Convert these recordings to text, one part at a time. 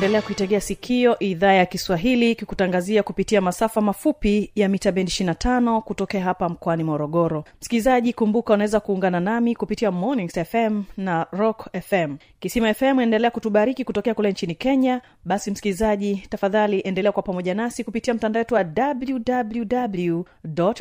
unaendelea kuitegea sikio idhaa ya kiswahili kikutangazia kupitia masafa mafupi ya mita bendi 25 kutokea hapa mkoani morogoro. Msikilizaji kumbuka unaweza kuungana nami kupitia mornings fm na rock fm kisima fm endelea kutubariki kutokea kule nchini kenya. Basi msikilizaji tafadhali endelea kwa pamoja nasi kupitia mtandao wetu wa www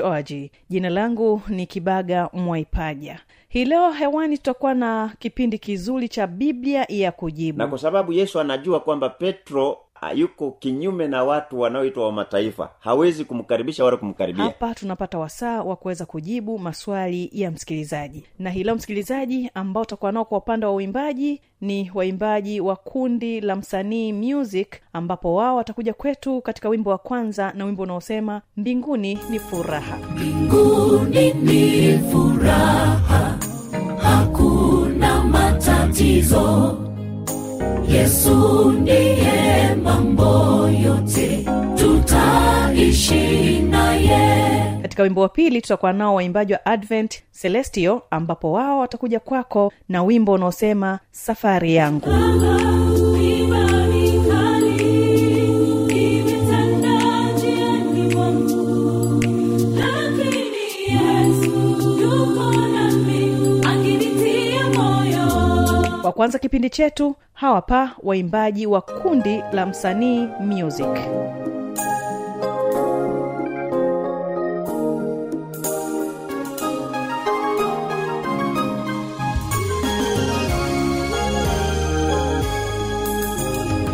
org. Jina langu ni kibaga mwaipaja hii leo hewani tutakuwa na kipindi kizuri cha biblia ya kujibu. Na kwa sababu yesu anajua kwamba petro ah, yuko kinyume na watu wanaoitwa wa mataifa hawezi kumkaribisha wala kumkaribia. Hapa tunapata wasaa wa kuweza kujibu maswali ya msikilizaji. Na hii leo msikilizaji ambao utakuwa nao kwa upande wa uimbaji ni waimbaji wa kundi la msanii music ambapo wao watakuja kwetu katika wimbo wa kwanza na wimbo unaosema mbinguni ni furaha. Mbinguni ni furaha matatizo. Yesu ndiye mambo yote tutaishi naye. Katika wimbo wa pili tutakuwa nao waimbaji wa advent celestio ambapo wao watakuja kwako na wimbo unaosema safari yangu wa kwanza kipindi chetu hawapa waimbaji wa kundi la msanii music.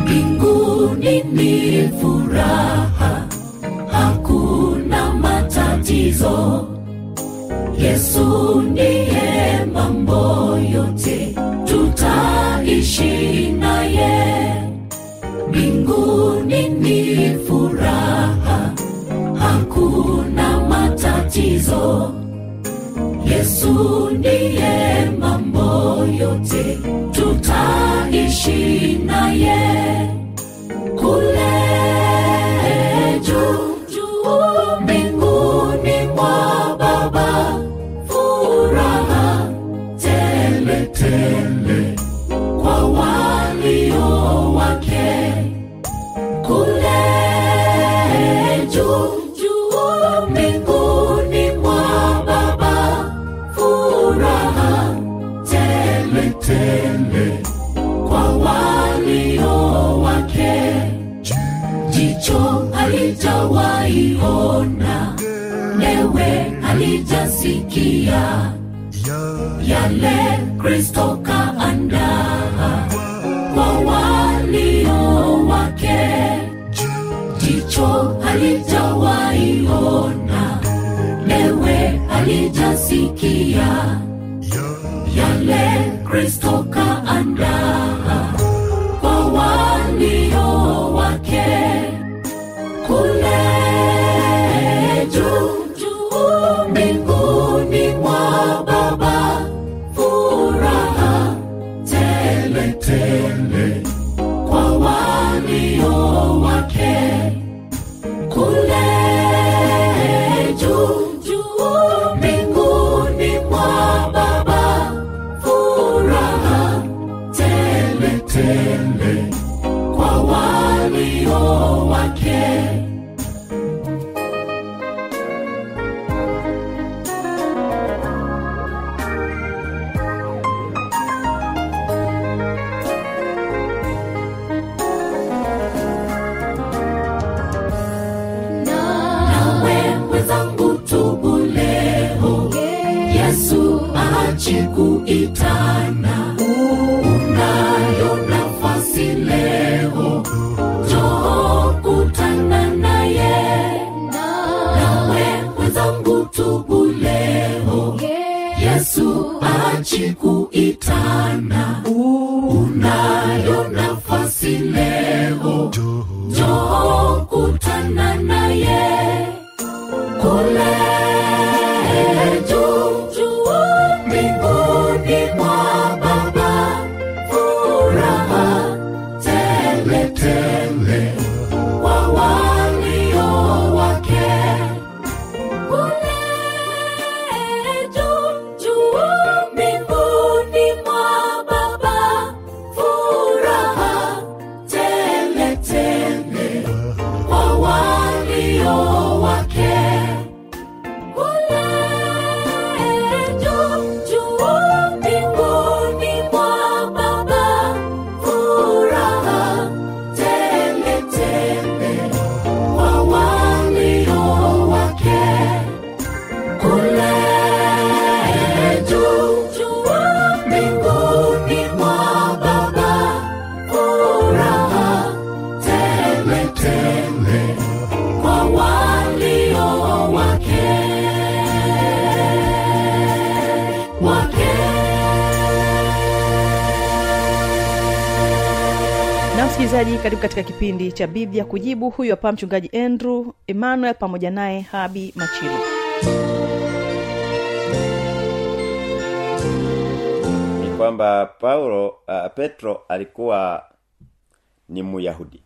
Mbinguni ni furaha hakuna matatizo. Yesu ndiye mambo yote matatizo yesu ndiye mambo yote tutaishi naye. Kule juu mbinguni mwa baba furaha tele kwa walio wake. Kule halijasikia yale kristo kaandaa kwa walio wake. Jicho halijawaiona newe halijasikia tele tubu leo. Yesu achikuitana unayo nafasi leo. Joo kutana naye. Kule karibu katika kipindi cha biblia kujibu. Huyu hapa mchungaji andrew emmanuel pamoja naye habi machilu ni kwamba paulo uh, petro alikuwa ni myahudi.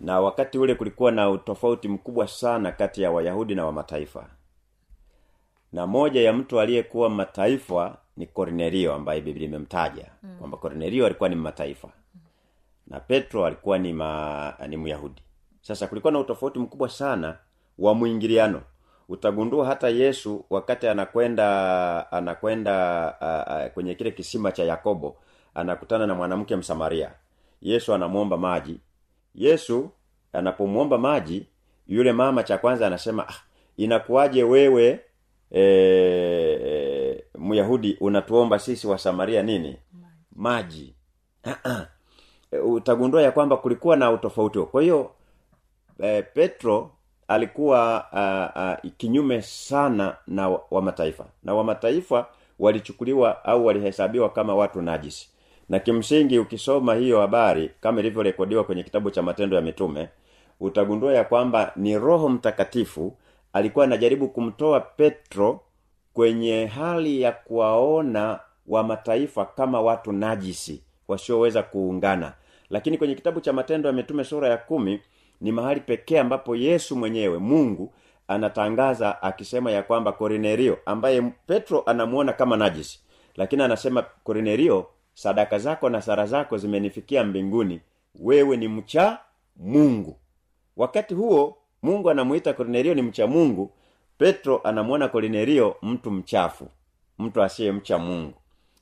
Na wakati ule kulikuwa na utofauti mkubwa sana kati ya wayahudi na wamataifa. Na moja ya mtu aliyekuwa mataifa ni kornelio ambaye biblia imemtaja. Mm. kwamba kornelio alikuwa ni mataifa na petro alikuwa ni ma, ni myahudi. Sasa kulikuwa na utofauti mkubwa sana wa mwingiliano. Utagundua hata yesu wakati anakwenda anakwenda uh, uh, kwenye kile kisima cha yakobo anakutana na mwanamke msamaria. Yesu anamwomba maji. Yesu anapomwomba maji yule mama cha kwanza anasema ah, inakuwaje wewe e, e, myahudi unatuomba sisi wa samaria nini? Maji. Ah-ah. E, utagundua ya kwamba kulikuwa na utofauti kwa hiyo e, petro alikuwa uh, uh, kinyume sana na wa wa na wa mataifa walichukuliwa au walihesabiwa kama watu najisi. Na kimsingi ukisoma hiyo habari kama ilivyorekodiwa kwenye kitabu cha matendo ya mitume utagundua ya kwamba ni roho mtakatifu alikuwa anajaribu kumtoa petro kwenye hali ya kuwaona wa mataifa kama watu najisi wasioweza kuungana. Lakini kwenye kitabu cha matendo ya mitume sura ya kumi ni mahali pekee ambapo yesu mwenyewe mungu anatangaza akisema ya kwamba kornelio ambaye petro anamuona kama najisi lakini anasema kornelio sadaka zako na sara zako zimenifikia mbinguni. Wewe ni mcha mungu. Wakati huo mungu anamuita kornelio ni mcha mungu. Petro anamwona kornelio mtu mchafu mtu asiyemcha mungu.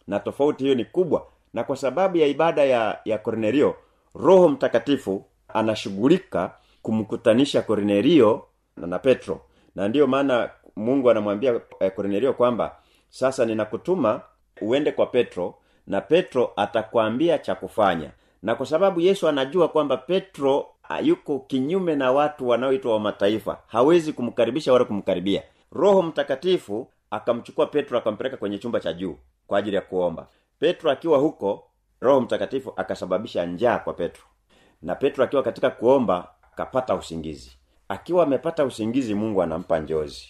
Na tofauti hiyo ni kubwa na kwa sababu ya ibada ya ya kornelio roho mtakatifu anashughulika kumkutanisha kornelio na, na petro. Na ndiyo maana mungu anamwambia eh, kornelio kwamba sasa ninakutuma uende kwa petro na petro atakwambia cha kufanya. Na kwa sababu yesu anajua kwamba petro ah, yuko kinyume na watu wanaoitwa wa mataifa hawezi kumkaribisha wala kumkaribia. Roho mtakatifu akamchukua petro akampeleka kwenye chumba cha juu kwa ajili ya kuomba petro akiwa huko roho mtakatifu akasababisha njaa kwa petro. Na petro akiwa katika kuomba akapata usingizi. Akiwa amepata usingizi mungu anampa njozi.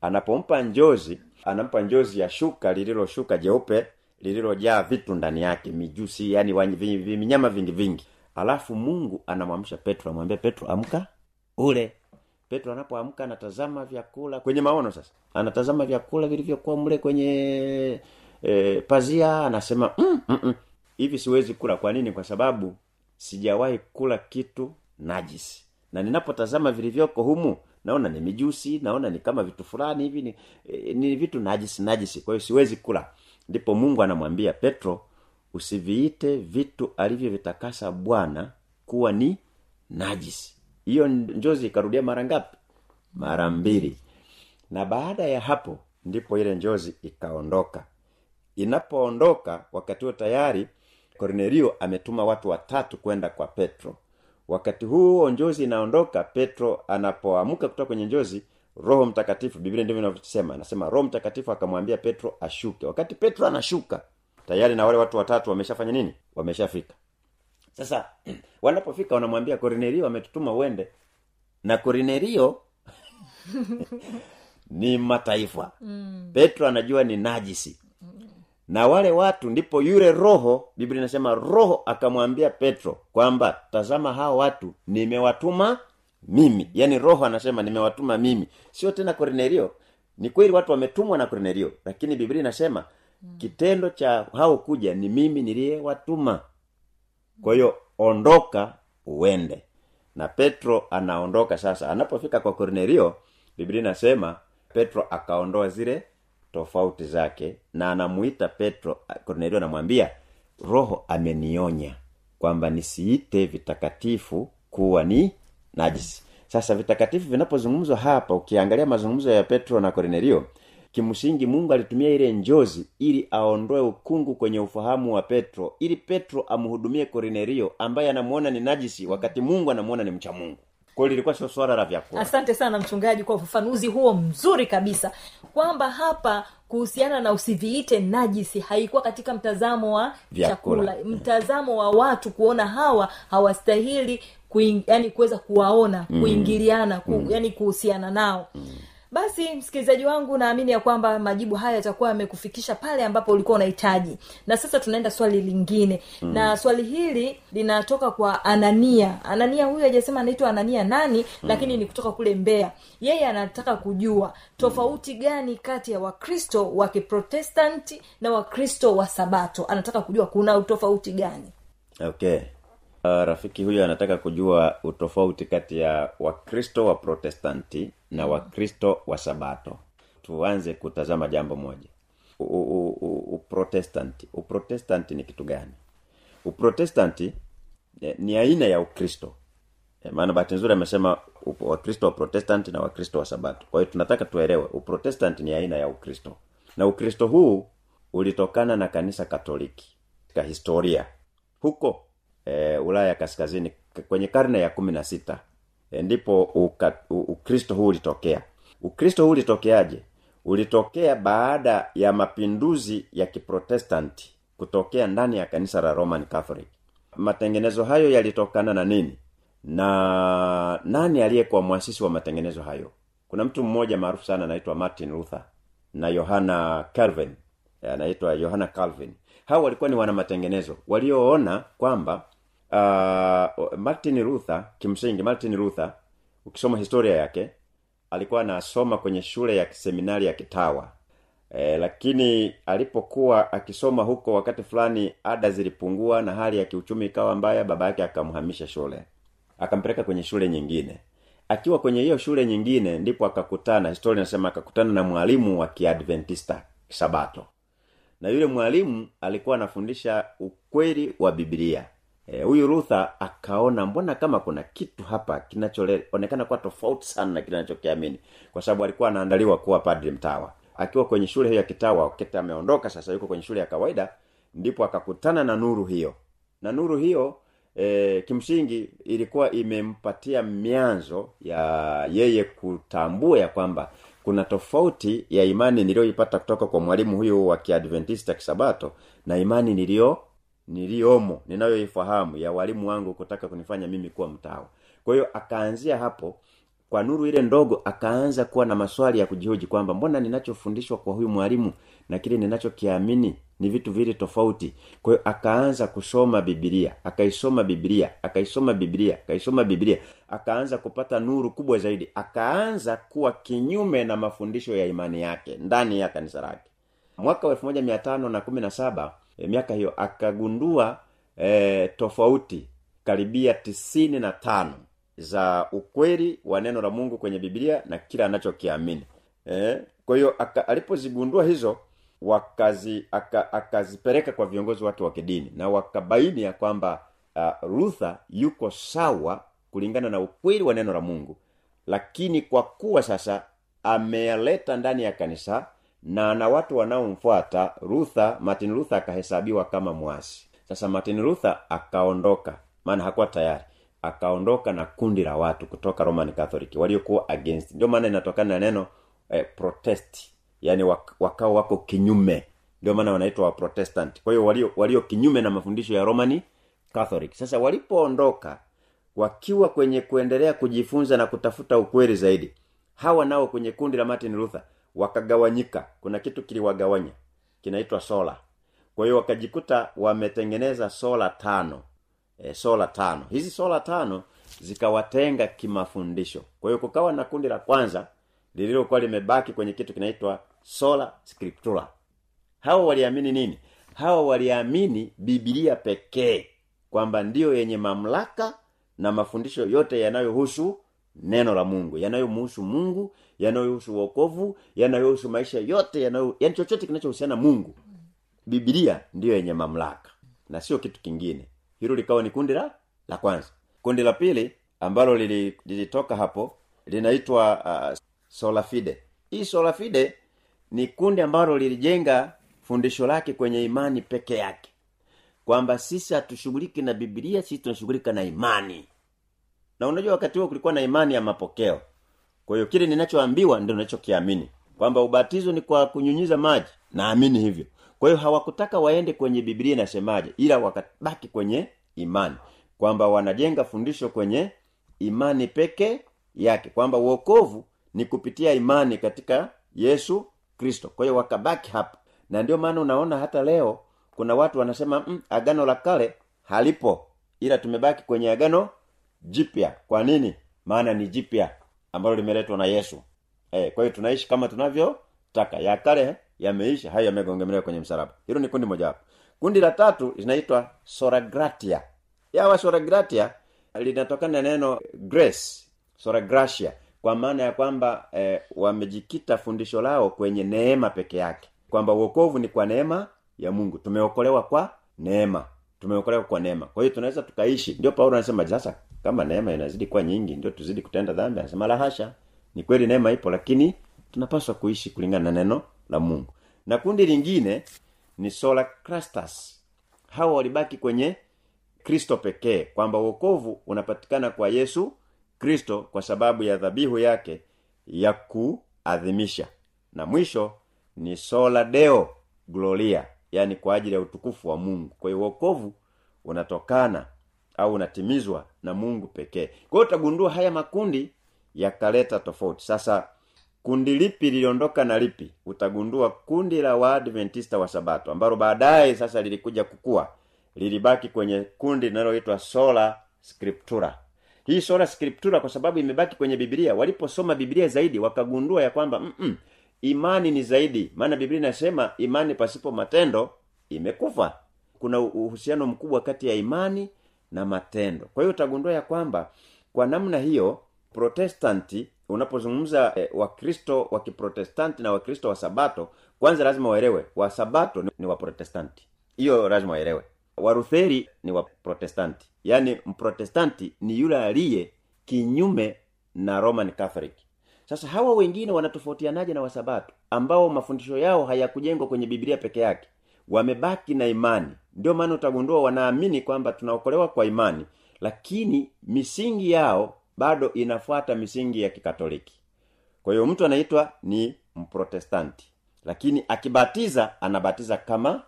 Anapompa njozi anampa njozi ya shuka lililoshuka jeupe lililojaa vitu ndani yake mijusi yani vinyama vingi vingi. Alafu mungu anamwamsha petro amwambia petro amka ule. Petro anapoamka anatazama vyakula kwenye maono sasa anatazama vyakula vilivyokuwa mle kwenye e, pazia anasema mm, mm, mm. hivi siwezi kula. Kwa nini? Kwa sababu sijawahi kula kitu najisi na ninapotazama vilivyoko humu naona ni mijusi naona ni kama vitu fulani hivi ni, e, ni vitu najisi najisi kwa hiyo siwezi kula. Ndipo mungu anamwambia petro usiviite vitu alivyovitakasa bwana kuwa ni najisi hiyo njozi ikarudia mara ngapi? Mara mbili. Na baada ya hapo ndipo ile njozi ikaondoka inapoondoka wakati huo tayari kornelio ametuma watu watatu kwenda kwa petro. Wakati huo njozi inaondoka petro anapoamka kutoka kwenye njozi roho mtakatifu biblia ndivyo inavyosema anasema roho mtakatifu akamwambia petro ashuke. Wakati petro anashuka tayari na wale watu watatu wameshafanya nini? Wameshafika. Sasa wanapofika wanamwambia kornelio ametutuma uende. Na kornelio ni mataifa. Mm. petro anajua ni najisi na wale watu ndipo yule roho biblia inasema roho akamwambia petro kwamba tazama hao watu nimewatuma mimi. Yaani roho anasema nimewatuma mimi. Sio tena kornelio. Ni kweli watu wametumwa na kornelio lakini biblia inasema kitendo cha hao kuja ni mimi niliyewatuma. Kwa hiyo ondoka uende. Na petro anaondoka sasa. Anapofika kwa kornelio biblia inasema petro akaondoa zile tofauti zake na anamuita petro kornelio anamwambia roho amenionya kwamba nisiite vitakatifu kuwa ni najisi. Sasa vitakatifu vinapozungumzwa hapa ukiangalia mazungumzo ya petro na kornelio kimsingi mungu alitumia ile njozi ili aondoe ukungu kwenye ufahamu wa petro ili petro amhudumie kornelio ambaye anamuona ni najisi wakati mungu anamuona ni mcha mungu kwao lilikuwa sio swala la vyakula asante sana mchungaji kwa ufafanuzi huo mzuri kabisa kwamba hapa kuhusiana na usiviite najisi haikuwa katika mtazamo wa Vyakula. chakula mtazamo wa watu kuona hawa hawastahili kuing, yani kuweza kuwaona mm. kuingiliana ku, mm. yani kuhusiana nao mm basi msikilizaji wangu naamini ya kwamba majibu haya yatakuwa yamekufikisha pale ambapo ulikuwa unahitaji. Na sasa tunaenda swali lingine. Mm. na swali hili linatoka kwa anania. Anania huyu hajasema anaitwa anania nani mm. lakini ni kutoka kule mbea yeye anataka kujua tofauti gani kati ya wakristo wa kiprotestanti na wakristo wa sabato. Anataka kujua kuna utofauti gani. Okay uh, rafiki huyu anataka kujua utofauti kati ya wakristo wa protestanti na wakristo wa sabato. Tuanze kutazama jambo moja. U- u- u- uprotestanti uprotestanti ni kitu gani? Uprotestanti eh, ni aina ya ukristo. Eh, maana bahati nzuri amesema wakristo wa protestanti na wakristo wa sabato. Kwa hiyo tunataka tuelewe uprotestanti ni aina ya ukristo. Na ukristo huu ulitokana na kanisa katoliki katika historia. Huko e, ulaya kaskazini kwenye karne ya kumi na sita e, ndipo ukristo huu ulitokea. Ukristo huu ulitokeaje? Ulitokea baada ya mapinduzi ya kiprotestanti kutokea ndani ya kanisa la roman catholic. Matengenezo hayo yalitokana na nini? Na nani aliyekuwa mwasisi wa matengenezo hayo? Kuna mtu mmoja maarufu sana anaitwa martin luther na yohana calvin anaitwa yohana calvin. Hao walikuwa ni wana matengenezo walioona kwamba uh, martin luther kimsingi martin luther ukisoma historia yake alikuwa anasoma kwenye shule ya seminari ya kitawa. E, lakini alipokuwa akisoma huko wakati fulani ada zilipungua na hali ya kiuchumi ikawa mbaya baba yake akamhamisha shule akampeleka kwenye shule nyingine. Akiwa kwenye hiyo shule nyingine ndipo akakutana historia inasema akakutana na mwalimu wa kiadventista sabato na yule mwalimu alikuwa anafundisha ukweli wa biblia. Eh, huyu e, rutha akaona mbona kama kuna kitu hapa kinachoonekana kuwa tofauti sana na kile kwa sababu alikuwa anaandaliwa kuwa padri mtawa. Akiwa kwenye shule hiyo ya kitawa wakati ameondoka sasa yuko kwenye shule ya kawaida ndipo akakutana na nuru hiyo. Na nuru hiyo e, kimsingi ilikuwa imempatia mianzo ya yeye kutambua ya kwamba kuna tofauti ya imani niliyoipata kutoka kwa mwalimu huyu wa kiadventista kisabato na imani niliyo niliomo ninayoifahamu ya walimu wangu kutaka kunifanya mimi kuwa mtawa. Kwa hiyo akaanzia hapo kwa nuru ile ndogo akaanza kuwa na maswali ya kujihoji kwamba mbona ninachofundishwa kwa huyu mwalimu na kile ninachokiamini ni vitu vile tofauti. Kwa hiyo akaanza kusoma Biblia, akaisoma Biblia, akaisoma Biblia, akaisoma Biblia, akaanza kupata nuru kubwa zaidi. Akaanza kuwa kinyume na mafundisho ya imani yake ndani ya kanisa lake. Mwaka wa 1517 e, miaka hiyo akagundua e, tofauti karibia tisini na tano za ukweli wa neno la mungu kwenye biblia na kila anachokiamini. E, kwa hiyo alipozigundua hizo wakazi aka, akazipeleka kwa viongozi wake wa kidini na wakabaini ya kwamba uh, luther yuko sawa kulingana na ukweli wa neno la mungu lakini kwa kuwa sasa ameyaleta ndani ya kanisa na na watu wanaomfuata Luther Martin Luther akahesabiwa kama mwasi. Sasa Martin Luther akaondoka maana hakuwa tayari. Akaondoka na kundi la watu kutoka Roman Catholic waliokuwa against. Ndio maana inatokana na neno eh, protest. Yani wak, wakao wako kinyume. Ndio maana wanaitwa waprotestant kwa hiyo walio walio kinyume na mafundisho ya Roman Catholic. Sasa walipoondoka wakiwa kwenye kuendelea kujifunza na kutafuta ukweli zaidi hawa nao kwenye kundi la Martin Luther wakagawanyika. Kuna kitu kiliwagawanya kinaitwa sola kwa hiyo wakajikuta wametengeneza sola tano. E, sola tano. Hizi sola tano zikawatenga kimafundisho. Kwa hiyo kukawa na kundi la kwanza lililokuwa limebaki kwenye kitu kinaitwa sola scriptura. Hawa waliamini nini? Hawa waliamini bibilia pekee kwamba ndiyo yenye mamlaka na mafundisho yote yanayohusu neno la mungu yanayomuhusu mungu yanayohusu wokovu yanayohusu maisha yote yanayo yani chochote kinachohusiana na mungu. Bibilia ndiyo yenye mamlaka na sio kitu kingine. Hilo likawa ni kundi la la kwanza. Kundi la pili ambalo lili- lilitoka hapo linaitwa uh, solafide hii solafide ni kundi ambalo lilijenga fundisho lake kwenye imani peke yake. Kwamba sisi hatushughuliki na bibilia sisi tunashughulika na imani na unajua wakati huo kulikuwa na imani ya mapokeo. Kwa hiyo kile ninachoambiwa ndio ninachokiamini. Kwamba ubatizo ni kwa kunyunyiza maji. Naamini hivyo. Kwa hiyo hawakutaka waende kwenye biblia inasemaje ila wakabaki kwenye imani. Kwamba wanajenga fundisho kwenye imani peke yake. Kwamba uokovu ni kupitia imani katika yesu kristo. Kwa hiyo wakabaki hapa na ndio maana unaona hata leo kuna watu wanasema mm, agano la kale halipo. Ila tumebaki kwenye agano jipya. Kwa nini? Maana ni jipya ambalo limeletwa na yesu. Eh, kwa hiyo tunaishi kama tunavyotaka. Ya kale yameisha hayo yamegongemelewa kwenye msalaba. Hilo ni kundi mojawapo kundi la tatu linaitwa soragratia. Yawa soragratia linatokana na neno grace soragratia kwa maana ya kwamba eh, wamejikita fundisho lao kwenye neema peke yake. Kwamba uokovu ni kwa neema ya mungu. Tumeokolewa kwa neema. Tumeokolewa kwa neema. Kwa hiyo tunaweza tukaishi. Ndio paulo anasema sasa kama neema inazidi kuwa nyingi ndio tuzidi kutenda dhambi. Anasema la hasha ni kweli neema ipo lakini tunapaswa kuishi kulingana na neno la mungu. Na kundi lingine ni sola crastas hawa walibaki kwenye kristo pekee kwamba uokovu unapatikana kwa yesu kristo kwa sababu ya dhabihu yake ya kuadhimisha. Na mwisho ni sola deo gloria yani kwa ajili ya utukufu wa mungu. Kwa hiyo uokovu unatokana au unatimizwa na mungu pekee. Kwa hiyo utagundua haya makundi yakaleta tofauti. Sasa kundi lipi liliondoka na lipi? Utagundua kundi la waadventista wa sabato ambalo baadaye sasa lilikuja kukua. Lilibaki kwenye kundi linaloitwa sola scriptura. Hii sola scriptura kwa sababu imebaki kwenye biblia. Waliposoma biblia zaidi wakagundua ya kwamba mm imani ni zaidi. Maana biblia inasema imani pasipo matendo imekufa. Kuna uhusiano mkubwa kati ya imani na matendo. Kwa hiyo utagundua ya kwamba kwa namna hiyo protestanti unapozungumza eh, wakristo wa kiprotestanti na wakristo wa sabato kwanza lazima waelewe wa sabato ni, ni waprotestanti hiyo lazima waelewe. Warutheri ni waprotestanti yaani mprotestanti ni yule aliye kinyume na roman catholic. Sasa hawa wengine wanatofautianaje na wasabato ambao mafundisho yao hayakujengwa kwenye biblia peke yake wamebaki na imani. Ndio maana utagundua wanaamini kwamba tunaokolewa kwa imani lakini misingi yao bado inafuata misingi ya kikatoliki. Kwa hiyo mtu anaitwa ni mprotestanti lakini akibatiza anabatiza kama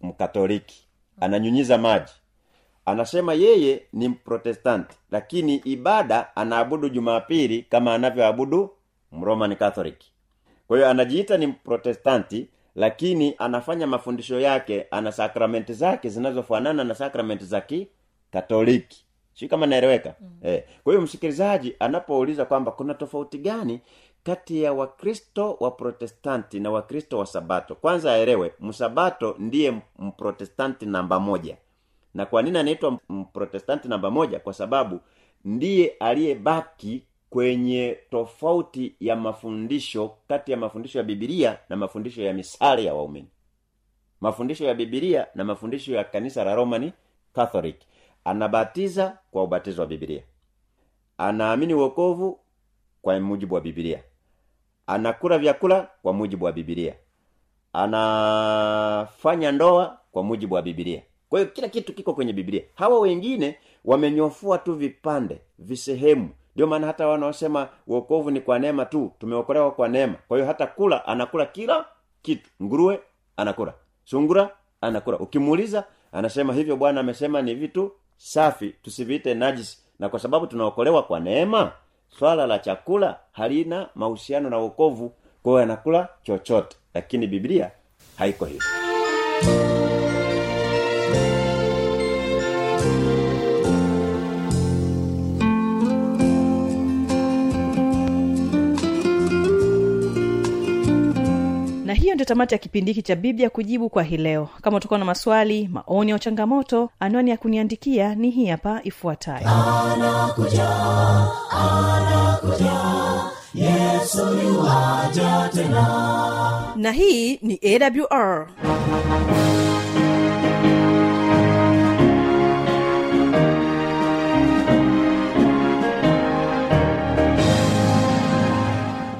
mkatoliki. Ananyunyiza maji. Anasema yeye ni mprotestanti lakini ibada anaabudu jumapili kama anavyoabudu mroman catholic. Kwa hiyo anajiita ni mprotestanti lakini anafanya mafundisho yake ana sakramenti zake zinazofanana na sakramenti za kikatoliki si kama naeleweka mm. eh. kwa hiyo msikilizaji anapouliza kwamba kuna tofauti gani kati ya wakristo wa protestanti na wakristo wa sabato kwanza aelewe msabato ndiye mprotestanti namba moja na kwa nini anaitwa mprotestanti namba moja kwa sababu ndiye aliyebaki kwenye tofauti ya mafundisho kati ya mafundisho ya bibilia na mafundisho ya misale ya waumini. Mafundisho ya bibilia na mafundisho ya kanisa la romani catholic. Anabatiza kwa ubatizo wa bibilia anaamini uokovu kwa mujibu wa bibilia anakula vyakula kwa mujibu wa bibilia anafanya ndoa kwa mujibu wa bibilia kwa hiyo kila kitu kiko kwenye bibilia hawa wengine wamenyofua tu vipande visehemu ndio maana hata wanaosema uokovu ni kwa neema tu tumeokolewa kwa neema. Kwa hiyo hata kula anakula kila kitu. Nguruwe anakula. Sungura anakula. Ukimuuliza anasema hivyo bwana amesema ni vitu safi tusiviite najisi. Na kwa sababu tunaokolewa kwa neema swala la chakula halina mahusiano na wokovu. Kwa hiyo anakula chochote. Lakini biblia haiko hivyo ndio tamati ya kipindi hiki cha biblia kujibu kwa hii leo. Kama utakuwa na maswali maoni au changamoto anwani ya kuniandikia ni hii hapa ifuatayo. Na hii ni awr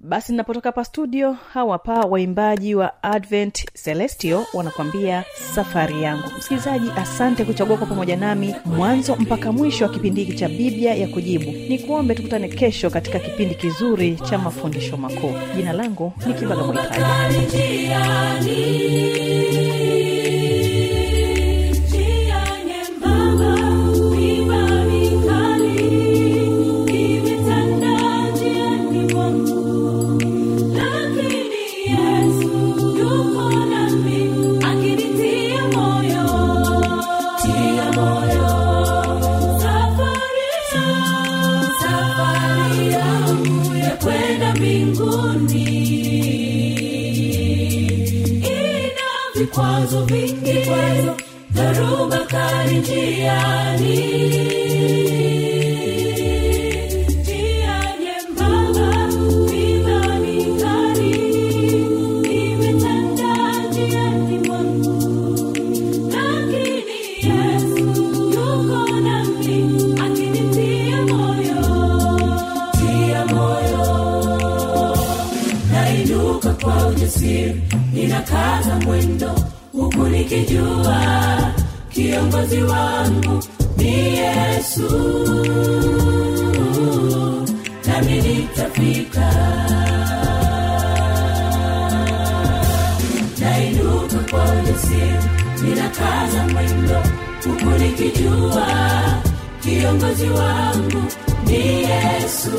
basi ninapotoka hapa studio hawa pa waimbaji wa advent celestio wanakuambia safari yangu. Msikilizaji asante kuchagua kwa pamoja nami mwanzo mpaka mwisho wa kipindi hiki cha biblia ya kujibu. Ni kuombe tukutane kesho katika kipindi kizuri cha mafundisho makuu. Jina langu ni kibaga mwaipaji ujasiri ninakaza mwendo huku nikijua kiongozi wangu ni yesu. Nami nitafika. Nainuka kwa ujasiri ninakaza mwendo huku nikijua kiongozi wangu ni yesu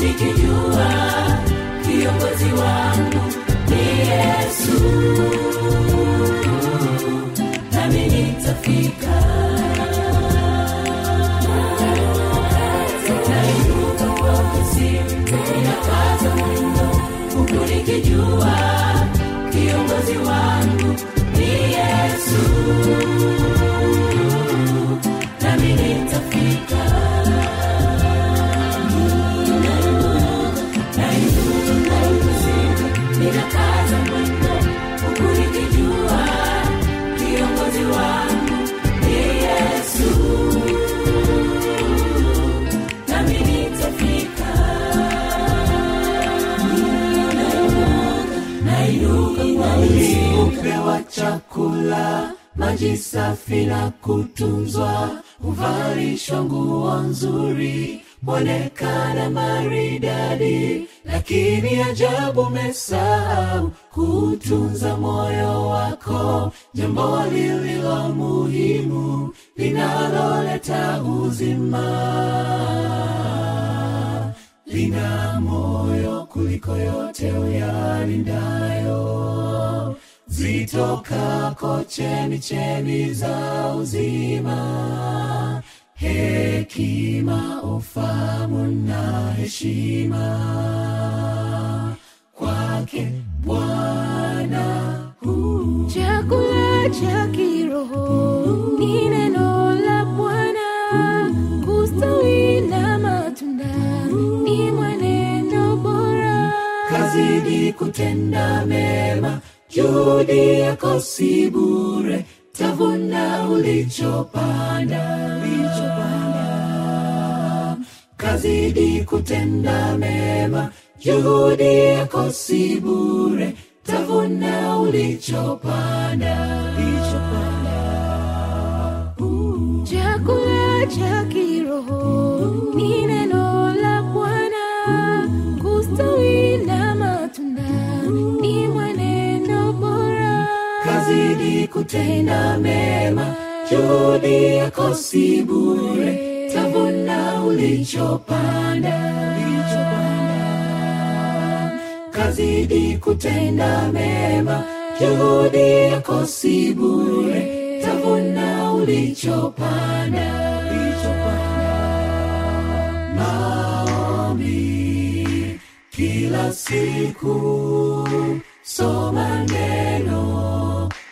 nikijua kiongozi wangu ni yesu. Nami nitafika. Nainuka kiongozi wangu ni yesu upewa chakula maji safi na kutunzwa huvalishwa nguo nzuri mwonekana maridadi lakini ajabu umesahau kutunza moyo wako. Jambo lililo muhimu linaloleta uzima lina moyo kuliko yote uyalindayo zitokako chemi chemi za uzima. Hekima ufamu na heshima. Kwake bwana chakula cha kiroho ni neno la bwana. Kustawi na matunda ni mwenendo bora. Kazidi kutenda mema juhudi yako si bure tavuna ulichopanda. Kazidi kutenda mema juhudi yako si bure tavuna ulichopanda. Chakula cha kiroho ni kazidi kutenda mema. Juhudi yako si bure tavuna ulichopanda. Kazidi kutenda mema. Juhudi yako si bure tavuna ulichopanda. Maombi kila siku soma neno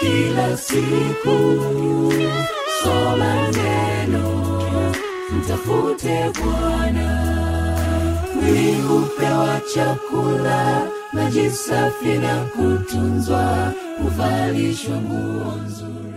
kila siku. Soma neno mtafute bwana. Mwili hupewa chakula maji safi na kutunzwa. Huvalishwa nguo nzuri